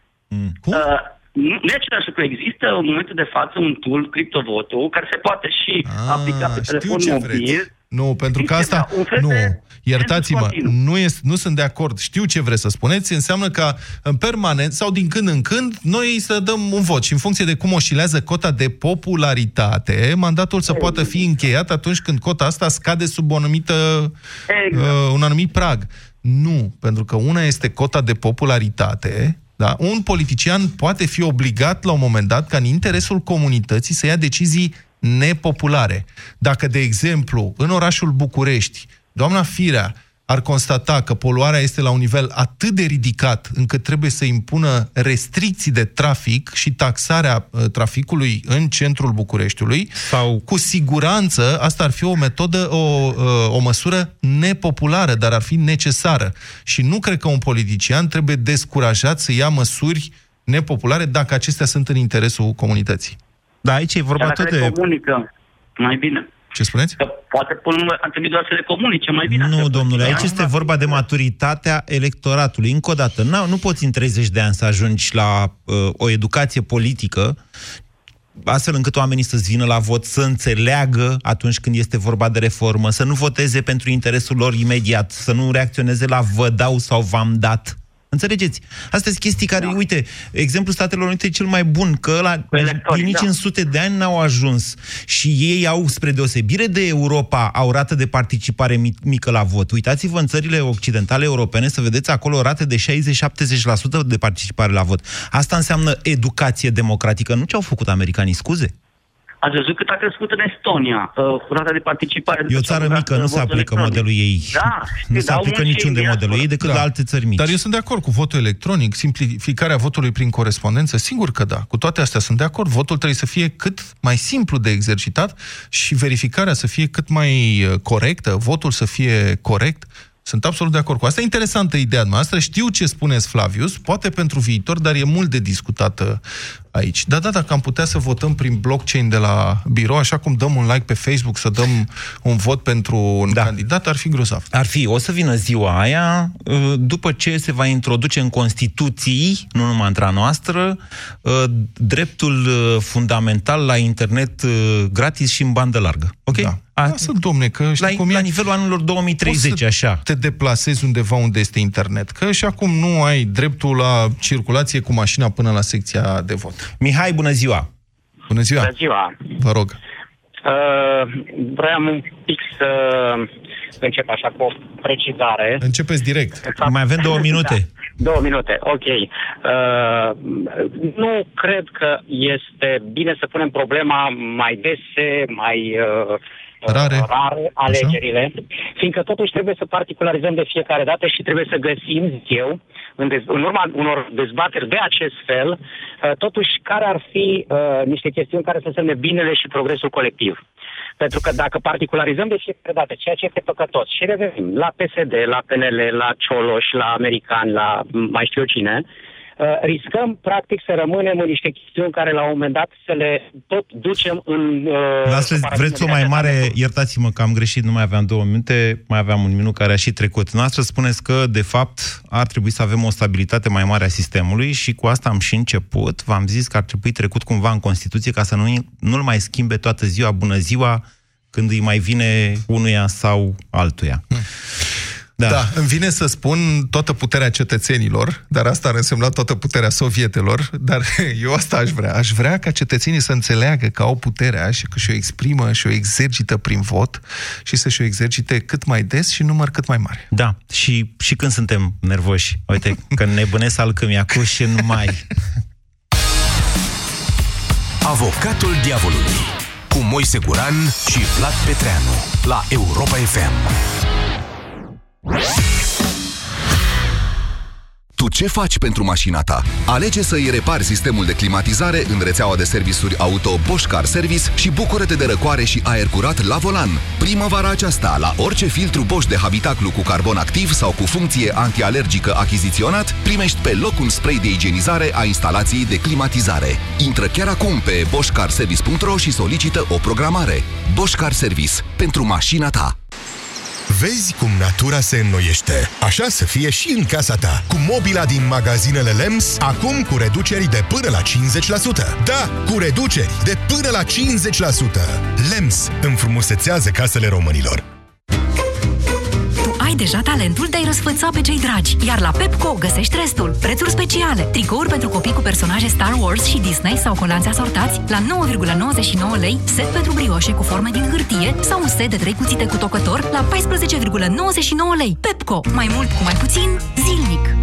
Cum? Uh, nu nu e același lucru. Există în momentul de față un tool, criptovotul, care se poate și aplica pe telefon Ah, ce mobil. vreți. Nu, pentru că Există, asta... da, un fel Nu, de iertați-mă, continuu. nu, este, nu sunt de acord. Știu ce vreți să spuneți. Înseamnă că în permanent sau din când în când noi să dăm un vot și în funcție de cum oscilează cota de popularitate, mandatul să poată fi încheiat atunci când cota asta scade sub o anumită, Exact. uh, un anumit prag. Nu, pentru că una este cota de popularitate, da? Un politician poate fi obligat la un moment dat ca în interesul comunității să ia decizii nepopulare. Dacă, de exemplu, în orașul București, doamna Firea ar constata că poluarea este la un nivel atât de ridicat încât trebuie să impună restricții de trafic și taxarea uh, traficului în centrul Bucureștiului, Sau... cu siguranță asta ar fi o metodă, o, uh, o măsură nepopulară, dar ar fi necesară. Și nu cred că un politician trebuie descurajat să ia măsuri nepopulare dacă acestea sunt în interesul comunității. Da, aici e vorba Dar tot dacă le de... comunică mai bine. Ce spuneți? Că poate până la urmă ar trebui doar să le comunice mai bine. Nu, domnule, aici este vorba de maturitatea electoratului. Încă o dată, nu, nu poți în 30 de ani să ajungi la uh, o educație politică astfel încât oamenii să-ți vină la vot, să înțeleagă atunci când este vorba de reformă, să nu voteze pentru interesul lor imediat, să nu reacționeze la vă dau sau v-am dat. Înțelegeți? Astea sunt chestii care, da. uite, exemplul Statelor Unite e cel mai bun, că ăla, ei nici da. în sute de ani n-au ajuns. Și ei au, spre deosebire de Europa, au rată de participare mi- mică la vot. Uitați-vă în țările occidentale europene să vedeți acolo rate de 60-70% de participare la vot. Asta înseamnă educație democratică. Nu ce au făcut americanii, scuze? Ați văzut cât a crescut în Estonia uh, rata de participare. E o țară mică, nu se aplică modelul ei. Da, nu se aplică niciun de modelul ei decât Da. la alte țări mici. Dar eu sunt de acord cu votul electronic, simplificarea votului prin corespondență, sigur că da. Cu toate astea sunt de acord. Votul trebuie să fie cât mai simplu de exercitat și verificarea să fie cât mai uh, corectă, votul să fie corect. Sunt absolut de acord cu asta. E interesantă ideea noastră. Știu ce spuneți, Flavius, poate pentru viitor, dar e mult de discutată aici. Da, da, dacă am putea să votăm prin blockchain de la birou, așa cum dăm un like pe Facebook, să dăm un vot pentru un da. candidat, ar fi grozav. Ar fi, o să vină ziua aia, uh, după ce se va introduce în Constituții, nu numai între a noastră, uh, dreptul uh, fundamental la internet uh, gratis și în bandă largă. Ok? Da. Lasă, domne, că știi la, cum e? la nivelul anilor 2030, Poți să așa. te deplasezi undeva unde este internet. Că și acum nu ai dreptul la circulație cu mașina până la secția de vot. Mihai, bună ziua! Bună ziua! Bună ziua! Vă rog. Uh, vreau un pic să încep așa cu o precizare. Începeți direct. Mai avem două minute. Da, două minute, ok. Uh, nu cred că este bine să punem problema mai dese, mai uh, Rare. rare alegerile, fiindcă totuși trebuie să particularizăm de fiecare dată și trebuie să găsim, zic eu, în, dez- în urma unor dezbateri de acest fel, uh, totuși care ar fi uh, niște chestiuni care să semne binele și progresul colectiv. Pentru că dacă particularizăm de fiecare dată ceea ce este păcătos și revenim la PSD, la PNL, la Cioloș, la American, la mai știu eu cine, uh, riscăm practic să rămânem în niște chestiuni care la un moment dat să le tot ducem în... Uh, Astăzi paradigme vreți o de mai aceasta mare, iertați-mă că am greșit, nu mai aveam două minute, mai aveam un minut care a și trecut. Noastră spuneți că, de fapt, ar trebui să avem o stabilitate mai mare a sistemului și cu asta am și început. V-am zis că ar trebui trecut cumva în Constituție ca să nu, nu-l mai schimbe toată ziua, bună ziua, când îi mai vine unuia sau altuia. Da. da, îmi vine să spun toată puterea cetățenilor, dar asta ar însemna toată puterea sovietelor, dar eu asta aș vrea. Aș vrea ca cetățenii să înțeleagă că au puterea și că și-o exprimă și-o exercită prin vot și să și-o exercite cât mai des și în număr cât mai mare. Da, și, și când suntem nervoși. Uite, că nebunesc alcămia cu și numai. Avocatul diavolului cu Moise Guran și Vlad Petreanu la Europa FM. Tu ce faci pentru mașina ta? Alege să îi repari sistemul de climatizare în rețeaua de servisuri auto Bosch Car Service și bucură-te de răcoare și aer curat la volan. Primăvara aceasta, la orice filtru Bosch de habitaclu cu carbon activ sau cu funcție antialergică achiziționat, primești pe loc un spray de igienizare a instalației de climatizare. Intră chiar acum pe boschcarservice.ro și solicită o programare. Bosch Car Service. Pentru mașina ta. Vezi cum natura se înnoiește. Așa să fie și în casa ta. Cu mobila din magazinele LEMS, acum cu reduceri de până la 50%. Da, cu reduceri de până la 50%. LEMS înfrumusețează casele românilor. Tu ai deja talentul de a-i răsfăța pe cei dragi, iar la Pepco găsești restul. Prețuri speciale, tricouri pentru copii cu personaje Star Wars și Disney sau colanți asortați la 9,99 lei, set pentru brioșe cu forme din hârtie sau un set de trei cuțite cu tocător la 14,99 lei. Pepco, mai mult cu mai puțin, zilnic.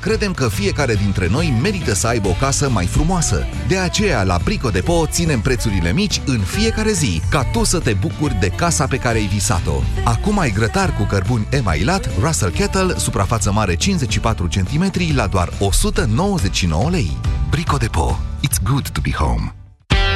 Credem că fiecare dintre noi merită să aibă o casă mai frumoasă. De aceea, la Brico Depo ținem prețurile mici în fiecare zi, ca tu să te bucuri de casa pe care ai visat-o. Acum ai grătar cu cărbuni emailat, Russell Kettle, suprafață mare 54 cm la doar 199 lei. Brico Depo. It's good to be home.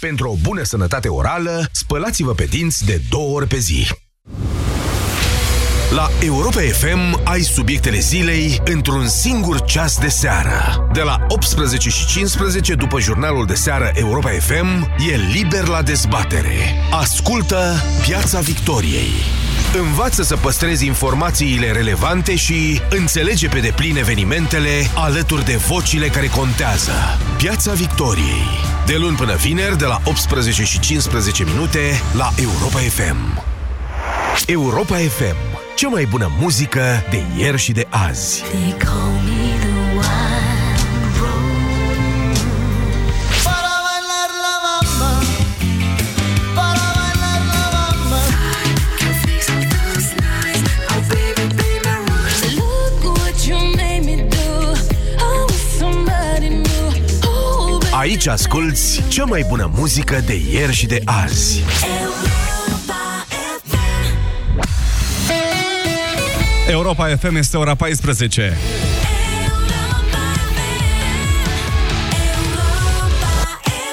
Pentru o bună sănătate orală, spălați-vă pe dinți de două ori pe zi. La Europa FM ai subiectele zilei într-un singur ceas de seară. De la 18 și 15 după jurnalul de seară Europa FM, e liber la dezbatere. Ascultă Piața Victoriei. Învață să păstrezi informațiile relevante și înțelege pe deplin evenimentele alături de vocile care contează. Piața Victoriei. De luni până vineri, de la 18 și 15 minute, la Europa FM. Europa FM. Cea mai bună muzică de ieri și de azi. Aici asculți cea mai bună muzică de ieri și de azi. Europa FM este ora 14.